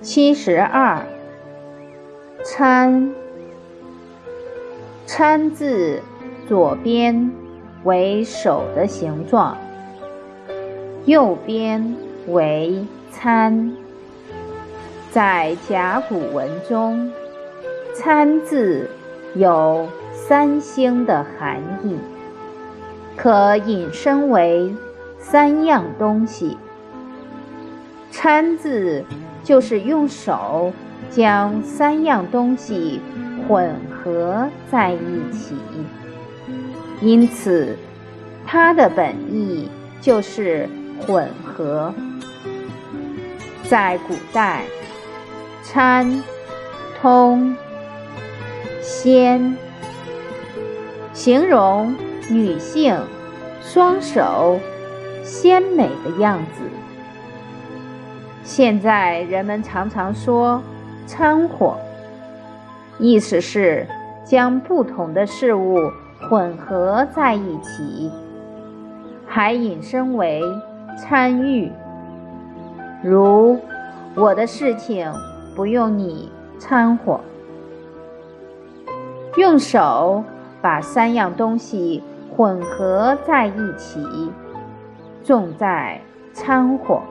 七十二，参，参字左边为手的形状，右边为参。在甲骨文中，参字有三星的含义，可引申为三样东西。参字。就是用手将三样东西混合在一起，因此它的本意就是混合。在古代，参、通、仙，形容女性双手鲜美的样子。现在人们常常说“掺和”，意思是将不同的事物混合在一起，还引申为参与。如我的事情不用你掺和，用手把三样东西混合在一起，重在掺和。